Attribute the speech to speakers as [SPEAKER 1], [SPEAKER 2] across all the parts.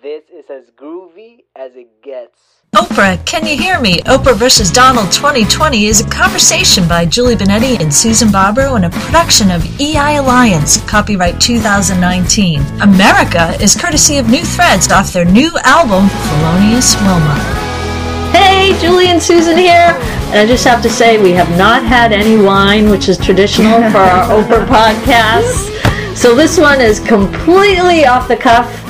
[SPEAKER 1] This is as groovy as it gets.
[SPEAKER 2] Oprah, Can You Hear Me? Oprah vs. Donald 2020 is a conversation by Julie Benetti and Susan Barbaro and a production of EI Alliance, copyright 2019. America is courtesy of New Threads off their new album, Felonious Wilma. Hey, Julie and Susan here. And I just have to say, we have not had any wine, which is traditional for our Oprah podcasts. So this one is completely off the cuff.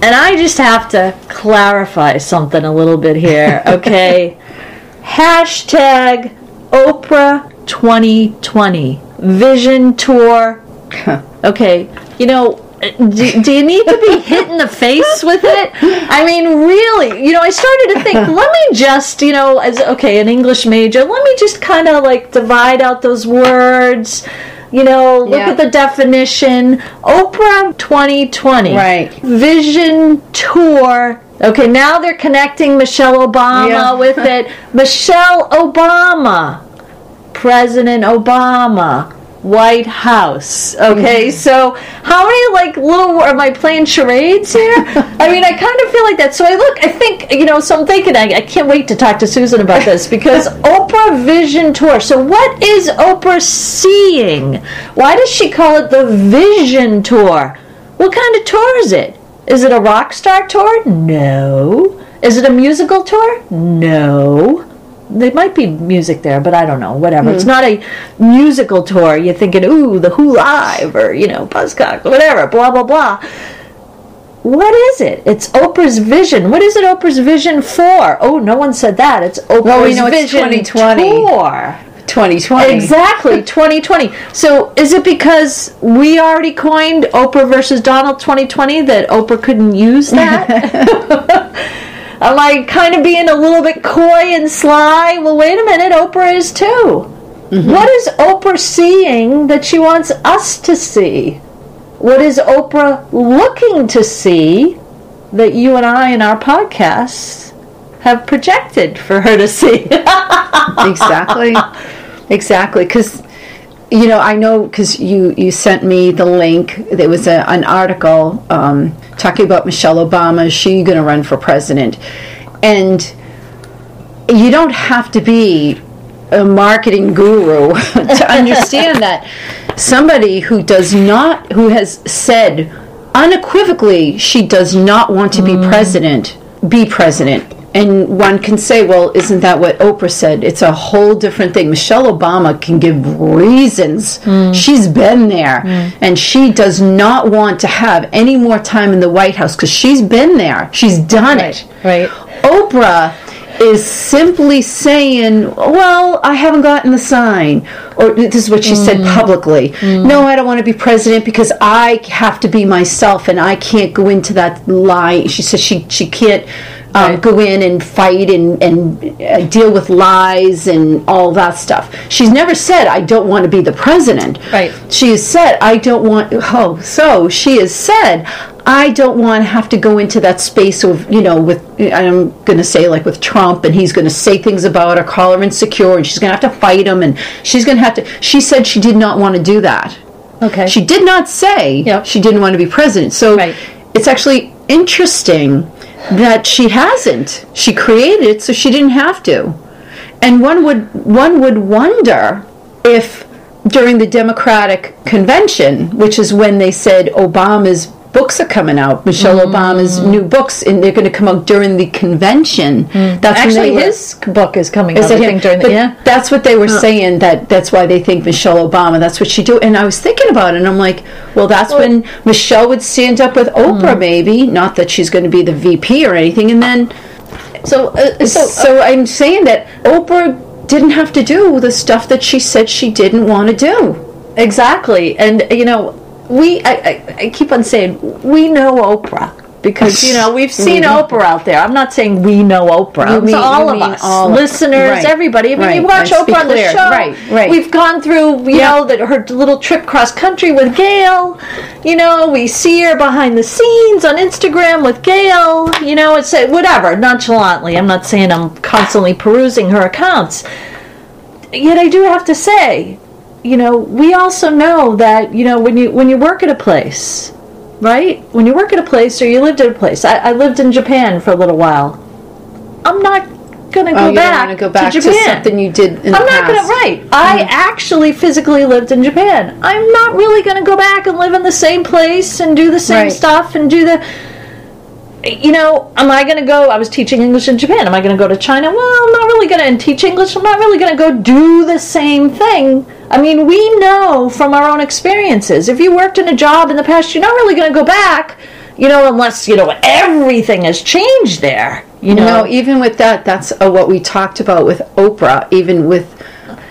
[SPEAKER 2] And I just have to clarify something a little bit here, okay? Hashtag Oprah 2020 Vision Tour. Okay, you know, do, do, you need to be hit in the face with it? I mean, really, you know, I started to think, let me just, you know, as okay, an English major, let me just kind of like divide out those words you know, look yeah. at the definition. Oprah 2020.
[SPEAKER 3] Right.
[SPEAKER 2] Vision Tour. Okay, now they're connecting Michelle Obama yeah. with it. Michelle Obama. President Obama. White House. Okay, mm-hmm. so how many like little am I playing charades here? I mean, I kind of feel like that. So I look, I think you know. So I'm thinking, I, I can't wait to talk to Susan about this because Oprah Vision Tour. So what is Oprah seeing? Why does she call it the Vision Tour? What kind of tour is it? Is it a rock star tour? No. Is it a musical tour? No there might be music there, but I don't know. Whatever. Mm. It's hmm. not a musical tour. You're thinking, ooh, the Who Live or you know, Buzzcock, whatever. Blah blah blah. What is it? It's Oprah's vision. What is it? Oprah's vision for? Oh, no one said that. It's Oprah's well, we know vision it's 2020. tour.
[SPEAKER 3] 2020.
[SPEAKER 2] Exactly, 2020. So is it because we already coined Oprah versus Donald 2020 that Oprah couldn't use that? Am I kind of being a little bit coy and sly? Well, wait a minute, Oprah is too. Mm-hmm. What is Oprah seeing that she wants us to see? What is Oprah looking to see that you and I in our podcasts have projected for her to see?
[SPEAKER 3] exactly. Exactly. Because you know, I know because you you sent me the link. There was a, an article um, talking about Michelle Obama. Is she going to run for president? And you don't have to be a marketing guru to understand that somebody who does not, who has said unequivocally she does not want to be mm. president, be president and one can say, well, isn't that what Oprah said? It's a whole different thing. Michelle Obama can give reasons. Mm. She's been there, mm. and she does not want to have any more time in the White House because she's been there. She's done
[SPEAKER 2] right.
[SPEAKER 3] it.
[SPEAKER 2] Right.
[SPEAKER 3] Oprah is simply saying, Well, I haven't gotten the sign. Or this is what she mm. said publicly. Mm. No, I don't want to be president because I have to be myself and I can't go into that lie. She says she, she can't um, right. go in and fight and, and uh, deal with lies and all that stuff. She's never said, I don't want to be the president.
[SPEAKER 2] Right.
[SPEAKER 3] She has said, I don't want, oh, so she has said, I don't want to have to go into that space of, you know, with, I'm going to say like with Trump and he's going to say things about her, call her insecure, and she's going to have to fight him, and she's going to have to, she said she did not want to do that.
[SPEAKER 2] Okay.
[SPEAKER 3] She did not say yep. she didn't want to be president. So right. it's actually interesting that she hasn't. She created it so she didn't have to. And one would one would wonder if during the Democratic convention, which is when they said Obama's books are coming out. Michelle mm. Obama's new books, and they're going to come out during the convention.
[SPEAKER 2] Mm. That's actually his book is coming is
[SPEAKER 3] out.
[SPEAKER 2] I think during
[SPEAKER 3] the,
[SPEAKER 2] yeah.
[SPEAKER 3] That's what they were saying. That that's why they think Michelle Obama. That's what she do. And I was thinking about it, and I'm like, well, that's well, when Michelle would stand up with Oprah, mm. maybe. Not that she's going to be the VP or anything, and then. So, uh, so, so uh, I'm saying that Oprah didn't have to do the stuff that she said she didn't want to do.
[SPEAKER 2] Exactly, and you know, we I, I, I, keep on saying we know Oprah because you know we've seen. Oprah out there. I'm not saying we know Oprah. You mean, all of us, all listeners, right. everybody. I mean, right. you watch Let's Oprah on the show.
[SPEAKER 3] Right, right.
[SPEAKER 2] We've gone through, you yeah. know, that her little trip cross country with Gayle. You know, we see her behind the scenes on Instagram with Gayle. You know, it's uh, whatever nonchalantly. I'm not saying I'm constantly perusing her accounts. Yet I do have to say, you know, we also know that you know when you when you work at a place, right? When you work at a place or you lived at a place. I, I lived in Japan for a little while. I'm not gonna oh, go
[SPEAKER 3] Oh, you don't
[SPEAKER 2] back,
[SPEAKER 3] to go back to,
[SPEAKER 2] Japan.
[SPEAKER 3] something you did in
[SPEAKER 2] I'm not
[SPEAKER 3] past.
[SPEAKER 2] gonna right. I mm. actually physically lived in Japan. I'm not really gonna go back and live in the same place and do the same
[SPEAKER 3] Right.
[SPEAKER 2] stuff and do the. You know, am I gonna go? I was teaching English in Japan. Am I gonna go to China? Well, I'm not really gonna teach English. I'm not really gonna go do the same thing. I mean, we know from our own experiences. If you worked in a job in the past, you're not really gonna go back. You know, unless you know everything has changed there. You know,
[SPEAKER 3] No, even with that, that's uh, what we talked about with Oprah. Even with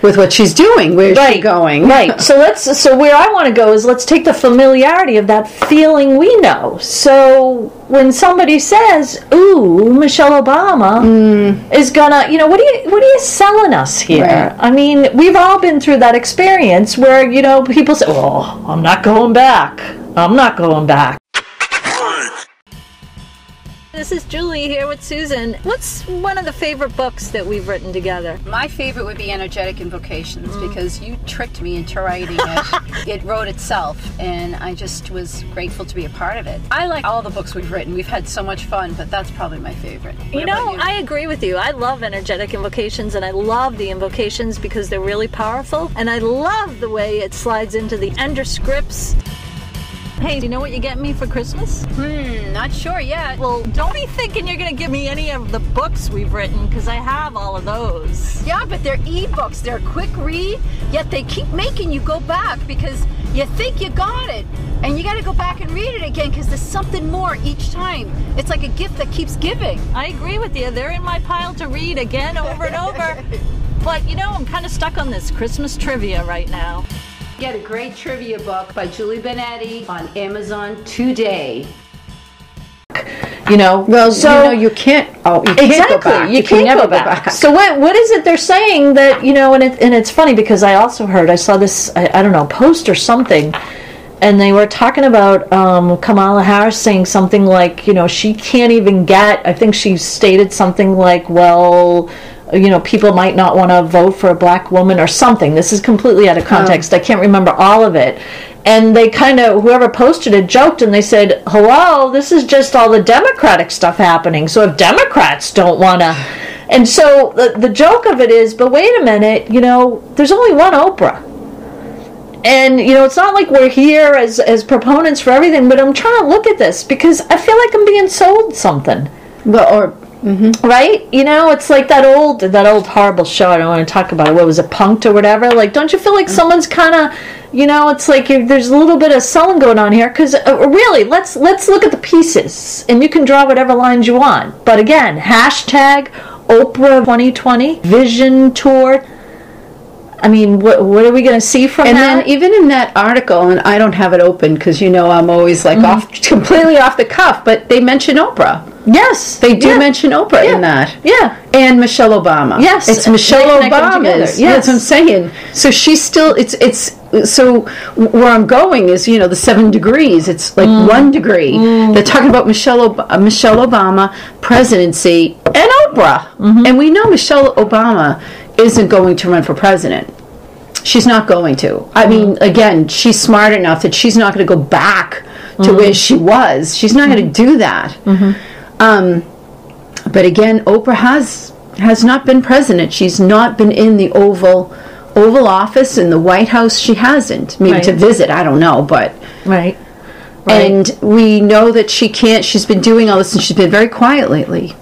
[SPEAKER 3] with what she's doing, where's she going?
[SPEAKER 2] Right. So let's. So where I want to go is let's take the familiarity of that feeling we know. So when somebody says, "Ooh, Michelle Obama mm. is gonna," you know, what are you what are you selling us here?
[SPEAKER 3] Right.
[SPEAKER 2] I mean, we've all been through that experience where you know people say, "Oh, I'm not going back. I'm not going back." This is Julie here with Susan. What's one of the favorite books that we've written together?
[SPEAKER 4] My favorite would be Energetic Invocations mm. because you tricked me into writing it. it wrote itself, and I just was grateful to be a part of it. I like all the books we've written. We've had so much fun, but that's probably my favorite. What
[SPEAKER 2] You know,
[SPEAKER 4] about
[SPEAKER 2] I agree with you. I love energetic invocations and I love the invocations because they're really powerful. And I love the way it slides into the ender scripts. Hey, do you know what you get me for Christmas?
[SPEAKER 4] Hmm, not sure yet.
[SPEAKER 2] Well, don't be thinking you're going to give me any of the books we've written because I have all of those.
[SPEAKER 4] Yeah, but they're ebooks. They're a quick read, yet they keep making you go back because you think you got it. And you got to go back and read it again because there's something more each time. It's like a gift that keeps giving.
[SPEAKER 2] I agree with you. They're in my pile to read again over and over. But you know, I'm kind of stuck on this Christmas trivia right now.
[SPEAKER 5] Get a great trivia book by Julie Benetti on Amazon today.
[SPEAKER 2] You know,
[SPEAKER 3] Well,
[SPEAKER 2] so
[SPEAKER 3] you know, you can't. Oh, you can't
[SPEAKER 2] exactly.
[SPEAKER 3] go back.
[SPEAKER 2] You,
[SPEAKER 3] can
[SPEAKER 2] can't
[SPEAKER 3] never
[SPEAKER 2] go back.
[SPEAKER 3] back.
[SPEAKER 2] So what what is it they're saying that you know? And it, and it's funny because I also heard I saw this I, I don't know post or something, and they were talking about um, Kamala Harris saying something like you know she can't even get. I think she stated something like well. You know, people might not want to vote for a black woman or something. This is completely out of oh. context. I can't remember all of it. And they kind of, whoever posted it joked and they said, hello, this is just all the Democratic stuff happening. So if Democrats don't want to. And so the, the joke of it is, but wait a minute, you know, there's only one Oprah. And, you know, it's not like we're here as, as proponents for everything, but I'm trying to look at this because I feel like I'm being sold something
[SPEAKER 3] Well, or Mm-hmm.
[SPEAKER 2] right? You know, it's like that old that old horrible show. I don't want to talk about it. What was it, Punked or whatever? Like, don't you feel like mm. someone's kind of, you know, it's like there's a little bit of selling going on here? Because uh, really, let's let's look at the pieces, and you can draw whatever lines you want. But again, hashtag Oprah 2020 Vision Tour. I mean, what what are we going to see from
[SPEAKER 3] and
[SPEAKER 2] that?
[SPEAKER 3] then even in that article, and I don't have it open because you know I'm always like mm-hmm. off completely off the cuff, but they mention Oprah.
[SPEAKER 2] Yes,
[SPEAKER 3] They do
[SPEAKER 2] yeah.
[SPEAKER 3] mention Oprah
[SPEAKER 2] Yeah.
[SPEAKER 3] in that.
[SPEAKER 2] Yeah.
[SPEAKER 3] And Michelle Obama.
[SPEAKER 2] Yes,
[SPEAKER 3] It's Michelle
[SPEAKER 2] connect them together.
[SPEAKER 3] Obama's.
[SPEAKER 2] Yes.
[SPEAKER 3] That's what I'm saying. So she's still it's it's so where I'm going is, you know, the seven degrees. It's like
[SPEAKER 2] Mm.
[SPEAKER 3] one degree. They're talking about Michelle Ob- uh, Michelle Obama presidency and Oprah.
[SPEAKER 2] Mm-hmm.
[SPEAKER 3] And we know Michelle Obama isn't going to run for president. She's not going to. I mean, again, she's smart enough that she's not going to go back to where she was. She's not going to do that. Um, but again, Oprah has has not been president. She's not been in the Oval Oval Office in the White House. She hasn't. Maybe to visit. I don't know, but
[SPEAKER 2] right. right.
[SPEAKER 3] and we know that she can't. She's been doing all this, and she's been very quiet lately.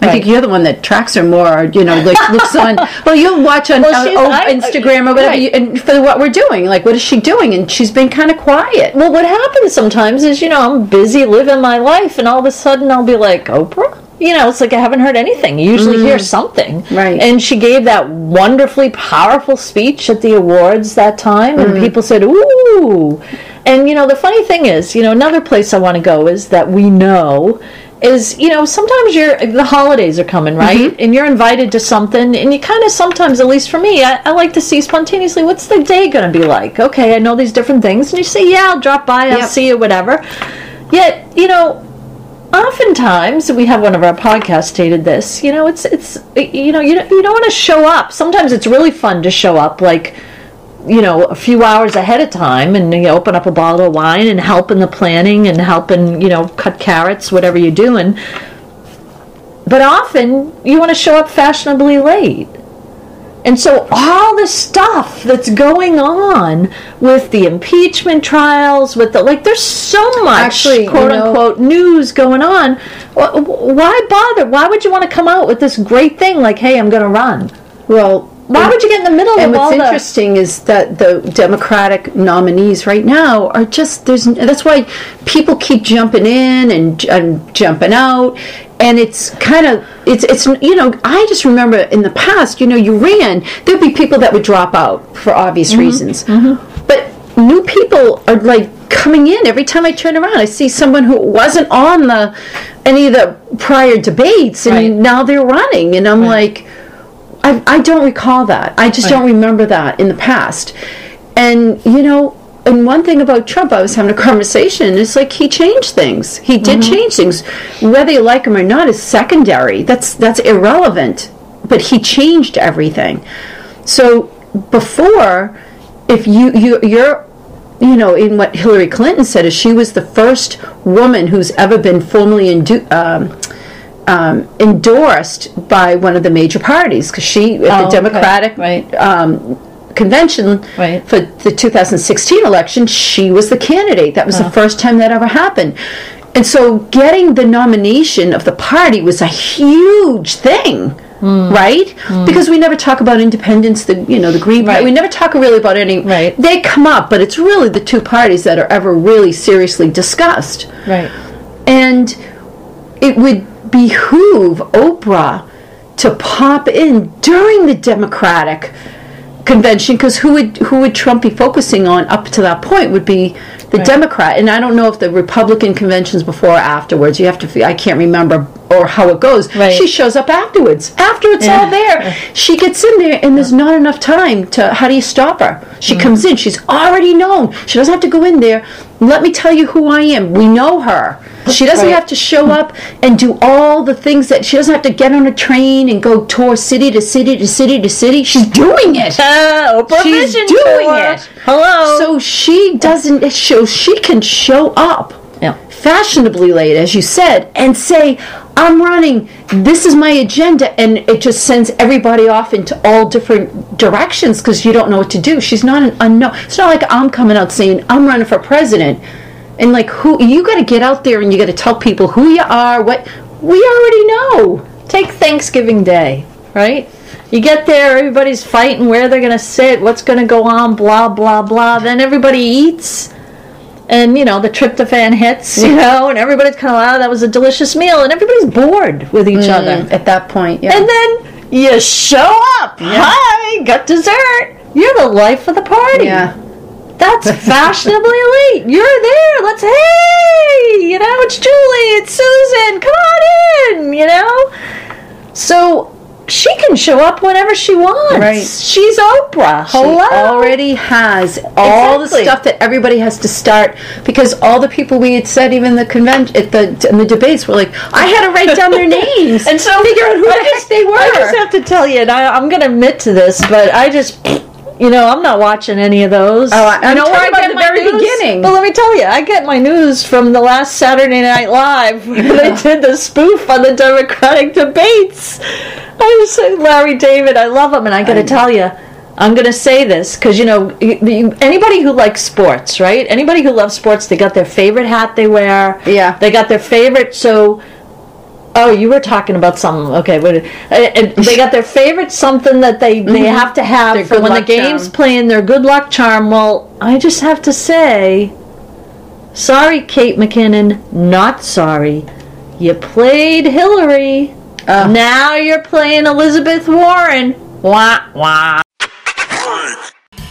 [SPEAKER 3] I think you're the one that tracks her more, you know, like looks on. Well, you'll watch on
[SPEAKER 2] Well,
[SPEAKER 3] uh, oh,
[SPEAKER 2] I-
[SPEAKER 3] Instagram or whatever,
[SPEAKER 2] right.
[SPEAKER 3] you, and for what we're doing. Like, what is she doing? And she's been kind of quiet.
[SPEAKER 2] Well, what happens sometimes is, you know, I'm busy living my life, and all of a sudden I'll be like, Oprah? You know, it's like I haven't heard anything. You usually hear something.
[SPEAKER 3] Right.
[SPEAKER 2] And she gave that wonderfully powerful speech at the awards that time, and people said, ooh. And, you know, the funny thing is, you know, another place I want to go is that we know is you know sometimes you're the holidays are coming right? Mm-hmm. And you're invited to something and you kind of sometimes at least for me I, I like to see spontaneously what's the day going to be like? Okay i know these different things and you say yeah i'll drop by i'll
[SPEAKER 3] Yep.
[SPEAKER 2] see you whatever. Yet you know oftentimes we have one of our podcasts stated this you know it's it's you know you don't, you don't want to show up. Sometimes it's really fun to show up like you know, a few hours ahead of time and you open up a bottle of wine and help in the planning and help in, you know, cut carrots, whatever you're doing. But often you want to show up fashionably late. And so all the stuff that's going on with the impeachment trials, with the like, there's so much
[SPEAKER 3] Actually, you
[SPEAKER 2] quote
[SPEAKER 3] know-
[SPEAKER 2] unquote news going on. Wh- wh- Why bother? Why would you want to come out with this great thing like, "Hey, I'm going to run"?
[SPEAKER 3] Well,
[SPEAKER 2] Why would you get in the middle
[SPEAKER 3] And
[SPEAKER 2] of all And
[SPEAKER 3] what's
[SPEAKER 2] the?
[SPEAKER 3] interesting is that the Democratic nominees right now are just there's that's why people keep jumping in and, and jumping out, and it's kind of it's it's you know I just remember in the past you know you ran there'd be people that would drop out for obvious
[SPEAKER 2] Mm-hmm.
[SPEAKER 3] reasons, but new people are like coming in every time I turn around. I see someone who wasn't on the any of the prior debates, and
[SPEAKER 2] Right.
[SPEAKER 3] now they're running, and I'm like. I, I don't recall that. I just don't remember that in the past. And, you know, and one thing about Trump, I was having a conversation, it's like he changed things. He did change things. Whether you like him or not is secondary. That's that's irrelevant. But he changed everything. So before, if you, you you're you know, in what Hillary Clinton said, is she was the first woman who's ever been formally indu- um, um, endorsed by one of the major parties because she at
[SPEAKER 2] Oh,
[SPEAKER 3] the
[SPEAKER 2] okay.
[SPEAKER 3] Democratic
[SPEAKER 2] Right.
[SPEAKER 3] um, convention
[SPEAKER 2] Right.
[SPEAKER 3] for the 2016 election, she was the candidate. That was the first time that ever happened. And so getting the nomination of the party was a huge thing.
[SPEAKER 2] Hmm.
[SPEAKER 3] Right, because we never talk about independence. The you know the Green Party.
[SPEAKER 2] Right.
[SPEAKER 3] We never talk really about any.
[SPEAKER 2] Right.
[SPEAKER 3] They come up, but it's really the two parties that are ever really seriously discussed.
[SPEAKER 2] Right.
[SPEAKER 3] And it would behoove Oprah to pop in during the Democratic convention because who would who would Trump be focusing on up to that point would be the Democrat. And I don't know if the Republican conventions before or afterwards you have to I can't remember or how it goes.
[SPEAKER 2] Right.
[SPEAKER 3] she shows up afterwards. After it's all there she gets in there and there's not enough time to how do you stop her? She
[SPEAKER 2] Mm.
[SPEAKER 3] comes in she's already known. She doesn't have to go in there. Let me tell you who I am. We know her she doesn't
[SPEAKER 2] Right.
[SPEAKER 3] have to show up and do all the things that she doesn't have to get on a train and go tour city to city to city to city she's doing it
[SPEAKER 2] Uh, Oprah
[SPEAKER 3] She's
[SPEAKER 2] Vision
[SPEAKER 3] doing
[SPEAKER 2] Tour.
[SPEAKER 3] it.
[SPEAKER 2] Hello.
[SPEAKER 3] so she doesn't show she can show up
[SPEAKER 2] Yeah.
[SPEAKER 3] fashionably late as you said and say i'm running this is my agenda and it just sends everybody off into all different directions because you don't know what to do she's not an unknown it's not like i'm coming out saying i'm running for president and like who you got to get out there and you got to tell people who you are what we already know
[SPEAKER 2] Take Thanksgiving Day, right? You get there, everybody's fighting where they're going to sit, what's going to go on, blah, blah, blah. Then everybody eats, and, you know, the tryptophan hits, you know, and everybody's kind of, wow, that was a delicious meal, and everybody's bored with each mm, other.
[SPEAKER 3] at that point yeah
[SPEAKER 2] And then you show up. Hi, got dessert. You're the life of the party.
[SPEAKER 3] yeah
[SPEAKER 2] That's fashionably elite. You're there. Let's hey, you know, it's Julie, it's Susan. Come on in, you know. So she can show up whenever she wants.
[SPEAKER 3] Right.
[SPEAKER 2] She's Oprah.
[SPEAKER 3] She already has all
[SPEAKER 2] Exactly.
[SPEAKER 3] the stuff that everybody has to start because all the people we had said even the convention at the in the debates were like I had to write down their names
[SPEAKER 2] and so
[SPEAKER 3] figure out who
[SPEAKER 2] I
[SPEAKER 3] the
[SPEAKER 2] just,
[SPEAKER 3] heck they were.
[SPEAKER 2] I just have to tell you, and I, I'm going to admit to this, but I just. You know, I'm not watching any of those.
[SPEAKER 3] Oh, I- I'm
[SPEAKER 2] you know where I get
[SPEAKER 3] the very
[SPEAKER 2] news?
[SPEAKER 3] beginning.
[SPEAKER 2] But let me tell you, I get my news from the last Saturday Night Live when they did the spoof on the Democratic debates. I was saying, Larry David, I love him, and I got to tell you, I'm going to say this because you know anybody who likes sports, right? Anybody who loves sports, they got their favorite hat they wear.
[SPEAKER 3] Yeah.
[SPEAKER 2] they got their favorite. So Oh, you were talking about something. Okay, but uh, and they got their favorite something that they they have to have
[SPEAKER 3] Their
[SPEAKER 2] for when the game's
[SPEAKER 3] charm.
[SPEAKER 2] playing. Their good luck charm. Well, I just have to say, sorry, Kate McKinnon, not sorry. You played Hillary. Now you're playing Elizabeth Warren. Wah wah.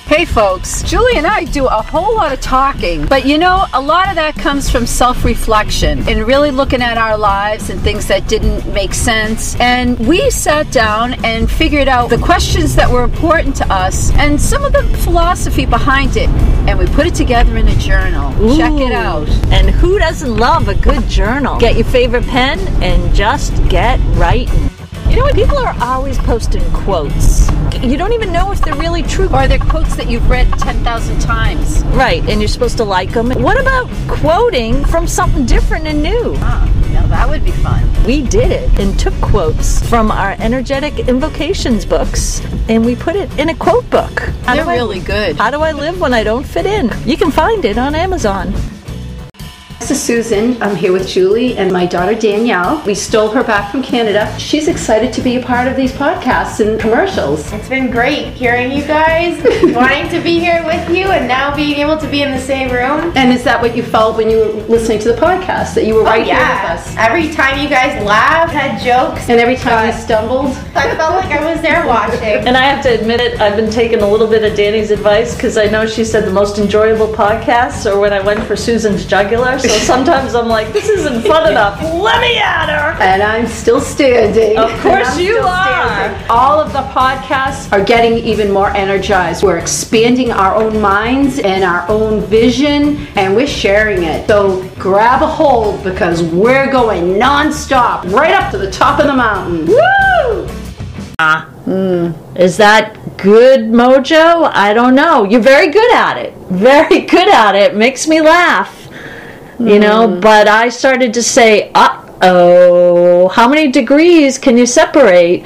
[SPEAKER 4] Hey folks, Julie and I do a whole lot of talking, but you know, a lot of that comes from self reflection and really looking at our lives and things that didn't make sense. And we sat down and figured out the questions that were important to us and some of the philosophy behind it. And we put it together in a journal. Check it out.
[SPEAKER 2] And who doesn't love a good journal? Get your favorite pen and just get writing. You know what? People are always posting quotes. You don't even know if they're really true.
[SPEAKER 4] Or they're quotes that you've read 10,000 times.
[SPEAKER 2] Right, and you're supposed to like them. What about quoting from something different and new?
[SPEAKER 4] Ah, now that would be fun.
[SPEAKER 2] We did it and took quotes from our energetic invocations books and we put it in a quote book. How
[SPEAKER 4] They're
[SPEAKER 2] I-
[SPEAKER 4] really good.
[SPEAKER 2] How do I live when I don't fit in? You can find it on Amazon.
[SPEAKER 3] This is Susan. I'm here with Julie and my daughter Danielle. We stole her back from Canada. She's excited to be a part of these podcasts and commercials.
[SPEAKER 6] It's been great hearing you guys, wanting to be here with you, and now being able to be in the same room.
[SPEAKER 3] And is that what you felt when you were listening to the podcast? That you were oh, right
[SPEAKER 6] oh, yeah.
[SPEAKER 3] here with us?
[SPEAKER 6] Every time you guys laughed, had jokes,
[SPEAKER 3] And every time you stumbled?
[SPEAKER 6] I felt like I was there watching.
[SPEAKER 2] And I have to admit it, I've been taking a little bit of Danny's advice because I know she said the most enjoyable podcasts are when I went for Susan's jugular. So sometimes I'm like, this isn't fun enough. Let me at her.
[SPEAKER 3] And I'm still standing.
[SPEAKER 2] Of course you are.
[SPEAKER 3] standing. All of the podcasts are getting even more energized. We're expanding our own minds and our own vision, and we're sharing it. So grab a hold because we're going nonstop right up to the top of the mountain. Woo!
[SPEAKER 2] Ah, Is that good mojo? I don't know. You're very good at it. Very good at it. Makes me laugh. You know, but I started to say, uh oh, how many degrees can you separate?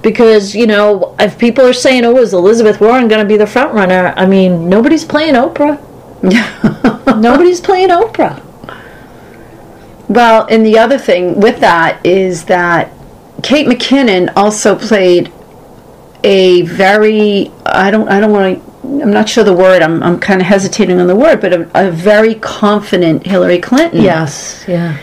[SPEAKER 2] Because, you know, if people are saying, oh, is Elizabeth Warren going to be the front runner? I mean, nobody's playing Oprah. nobody's playing Oprah.
[SPEAKER 3] Well, and the other thing with that is that Kate McKinnon also played a very I don't I don't want to I'm not sure the word I'm I'm kind of hesitating on the word but a, a very confident Hillary Clinton.
[SPEAKER 2] Yes, yeah.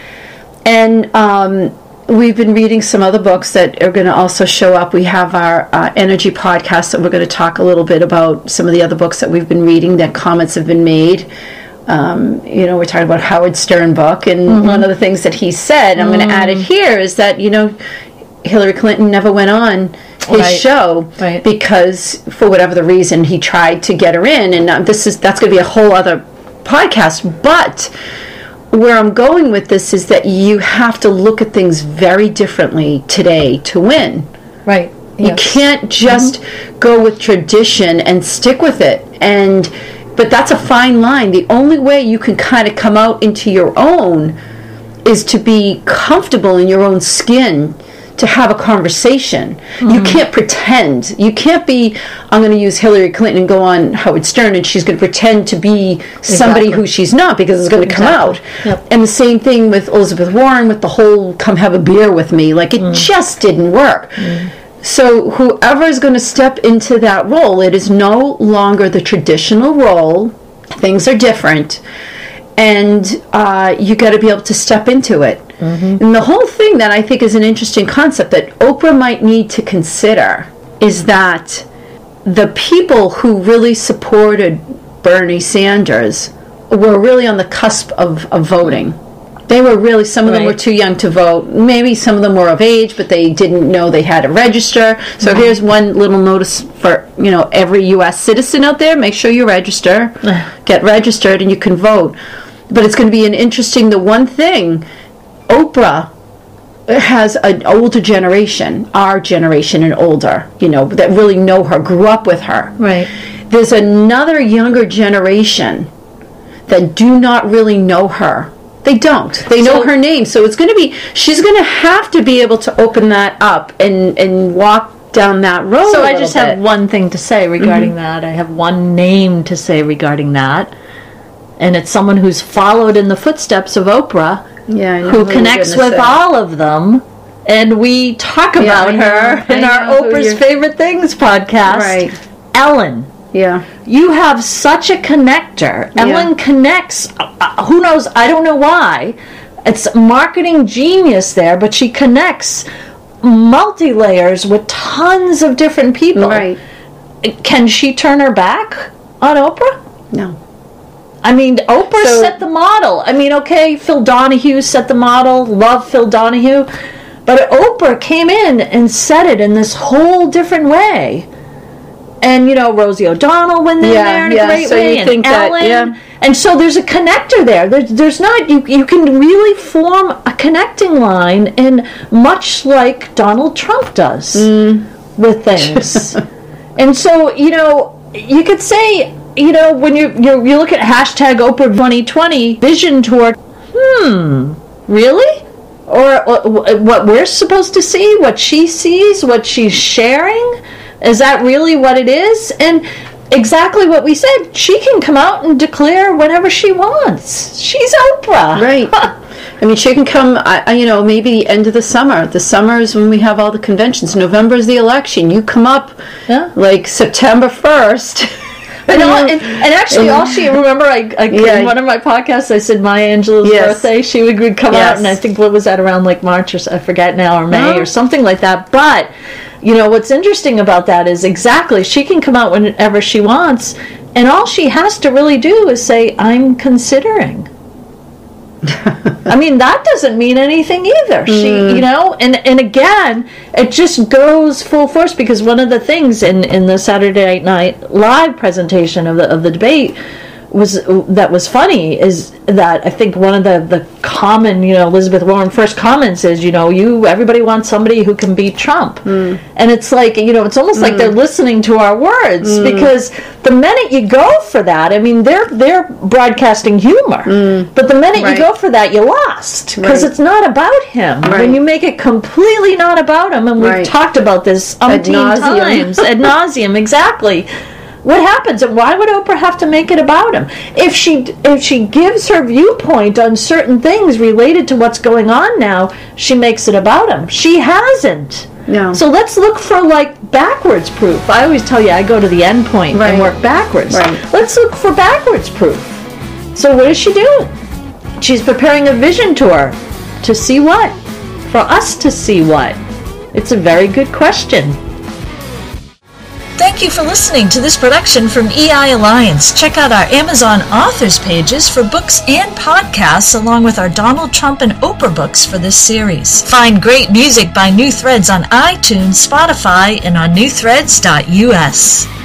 [SPEAKER 3] And um, we've been reading some other books that are going to also show up. We have our uh, energy podcast that we're going to talk a little bit about some of the other books that we've been reading that comments have been made. Um, you know, we're talking about Howard Stern book, and one of the things that he said, I'm going to add it here, is that you know Hillary Clinton never went on his
[SPEAKER 2] Right.
[SPEAKER 3] show
[SPEAKER 2] Right.
[SPEAKER 3] because for whatever the reason he tried to get her in, and uh, this is that's going to be a whole other podcast, but where I'm going with this is that you have to look at things very differently today to win.
[SPEAKER 2] Right.
[SPEAKER 3] You can't just go with tradition and stick with it. And but that's a fine line. The only way you can kind of come out into your own is to be comfortable in your own skin to have a conversation. You mm-hmm. can't pretend. You can't be I'm going to use Hillary Clinton and go on Howard Stern and she's going to pretend to be somebody
[SPEAKER 2] Exactly.
[SPEAKER 3] who she's not because it's going to come out.
[SPEAKER 2] Yep.
[SPEAKER 3] And the same thing with Elizabeth Warren with the whole come have a beer with me. Like it mm. just didn't work. Mm. So whoever is going to step into that role, it is no longer the traditional role. Things are different, and uh, you got to be able to step into it. Mm-hmm. And the whole thing that I think is an interesting concept that Oprah might need to consider is that the people who really supported Bernie Sanders were really on the cusp of, of voting. They were really, some of them were too young to vote. Maybe some of them were of age, but they didn't know they had to register. So here's one little notice for, you know, every U.S. citizen out there. Make sure you register. Get registered and you can vote. But it's going to be an interesting, the one thing, Oprah has an older generation, our generation and older, you know, that really know her, grew up with her.
[SPEAKER 2] Right.
[SPEAKER 3] There's another younger generation that do not really know her. They don't. They know
[SPEAKER 2] So-
[SPEAKER 3] her name. So it's going to be, she's going to have to be able to open that up and, and walk down that road.
[SPEAKER 2] So I just have
[SPEAKER 3] bit. Mm-hmm.
[SPEAKER 2] one thing to say regarding that. I have one name to say regarding that. And it's someone who's followed in the footsteps of Oprah,
[SPEAKER 3] yeah,
[SPEAKER 2] who connects with
[SPEAKER 3] say.
[SPEAKER 2] all of them. And we talk about
[SPEAKER 3] I know.
[SPEAKER 2] her in our Oprah's Favorite Things podcast.
[SPEAKER 3] Right.
[SPEAKER 2] Ellen.
[SPEAKER 3] Yeah.
[SPEAKER 2] You have such a connector. Ellen connects, uh, uh, who knows, I don't know why. It's marketing genius there, but she connects multi layers with tons of different people.
[SPEAKER 3] Right.
[SPEAKER 2] Can she turn her back on Oprah?
[SPEAKER 3] No.
[SPEAKER 2] I mean, Oprah
[SPEAKER 3] So-
[SPEAKER 2] set the model. I mean, okay, Phil Donahue set the model. Love Phil Donahue. But Oprah came in and set it in this whole different way. And, you know, Rosie O'Donnell went in
[SPEAKER 3] Yeah,
[SPEAKER 2] there in
[SPEAKER 3] yeah,
[SPEAKER 2] a great
[SPEAKER 3] so you
[SPEAKER 2] way. and
[SPEAKER 3] think that-
[SPEAKER 2] Ellen.
[SPEAKER 3] yeah.
[SPEAKER 2] And so there's a connector there. There's, there's not, you, you can really form a connecting line, and much like Donald Trump does mm. with things. and so, you know, you could say, you know, when you you you look at hashtag Oprah 2020 vision tour, hmm, really? Or, or what we're supposed to see, what she sees, what she's sharing? Is that really what it is? And exactly what we said, she can come out and declare whenever she wants. She's Oprah.
[SPEAKER 3] Right. I mean, she can come, I, I- you know, maybe the end of the summer. The summer is when we have all the conventions. November is the election. You come up
[SPEAKER 2] Yeah.
[SPEAKER 3] like September 1st.
[SPEAKER 2] And, all, and, and actually, all she remember, I, I
[SPEAKER 3] Yeah.
[SPEAKER 2] in one of my podcasts, I said Maya Angelou's
[SPEAKER 3] Yes.
[SPEAKER 2] birthday. She would, would come out, and I think what was that around like March or I forget now, or May
[SPEAKER 3] Uh-huh.
[SPEAKER 2] or something like that. But you know what's interesting about that is exactly she can come out whenever she wants, and all she has to really do is say, "I'm considering." I mean that doesn't mean anything either. She,
[SPEAKER 3] Mm.
[SPEAKER 2] you know, and and again, it just goes full force because one of the things in in the Saturday Night Live presentation of the of the debate was that was funny is that I think one of the the common you know Elizabeth Warren first comments is you know you everybody wants somebody who can beat Trump. Mm. And it's like you know it's almost like mm. they're listening to our words mm. because the minute you go for that I mean they're they're broadcasting humor but the minute
[SPEAKER 3] Right.
[SPEAKER 2] you go for that you lost because
[SPEAKER 3] Right.
[SPEAKER 2] it's not about him. When you make it completely not about him and we've
[SPEAKER 3] Right.
[SPEAKER 2] talked about this umpteen times ad nauseum exactly what happens? And why would oprah have to make it about him? If she if she gives her viewpoint on certain things related to what's going on now she makes it about him. She hasn't.
[SPEAKER 3] No.
[SPEAKER 2] so let's look for like backwards proof. I always tell you i go to the end point
[SPEAKER 3] Right.
[SPEAKER 2] and work backwards.
[SPEAKER 3] Right.
[SPEAKER 2] let's look for backwards proof. So what is she doing she's preparing a vision tour to see what? For us to see what? It's a very good question
[SPEAKER 7] Thank you for listening to this production from EI Alliance. Check out our Amazon authors pages for books and podcasts, along with our Donald Trump and Oprah books for this series. Find great music by New Threads on iTunes, Spotify, and on newthreads.us.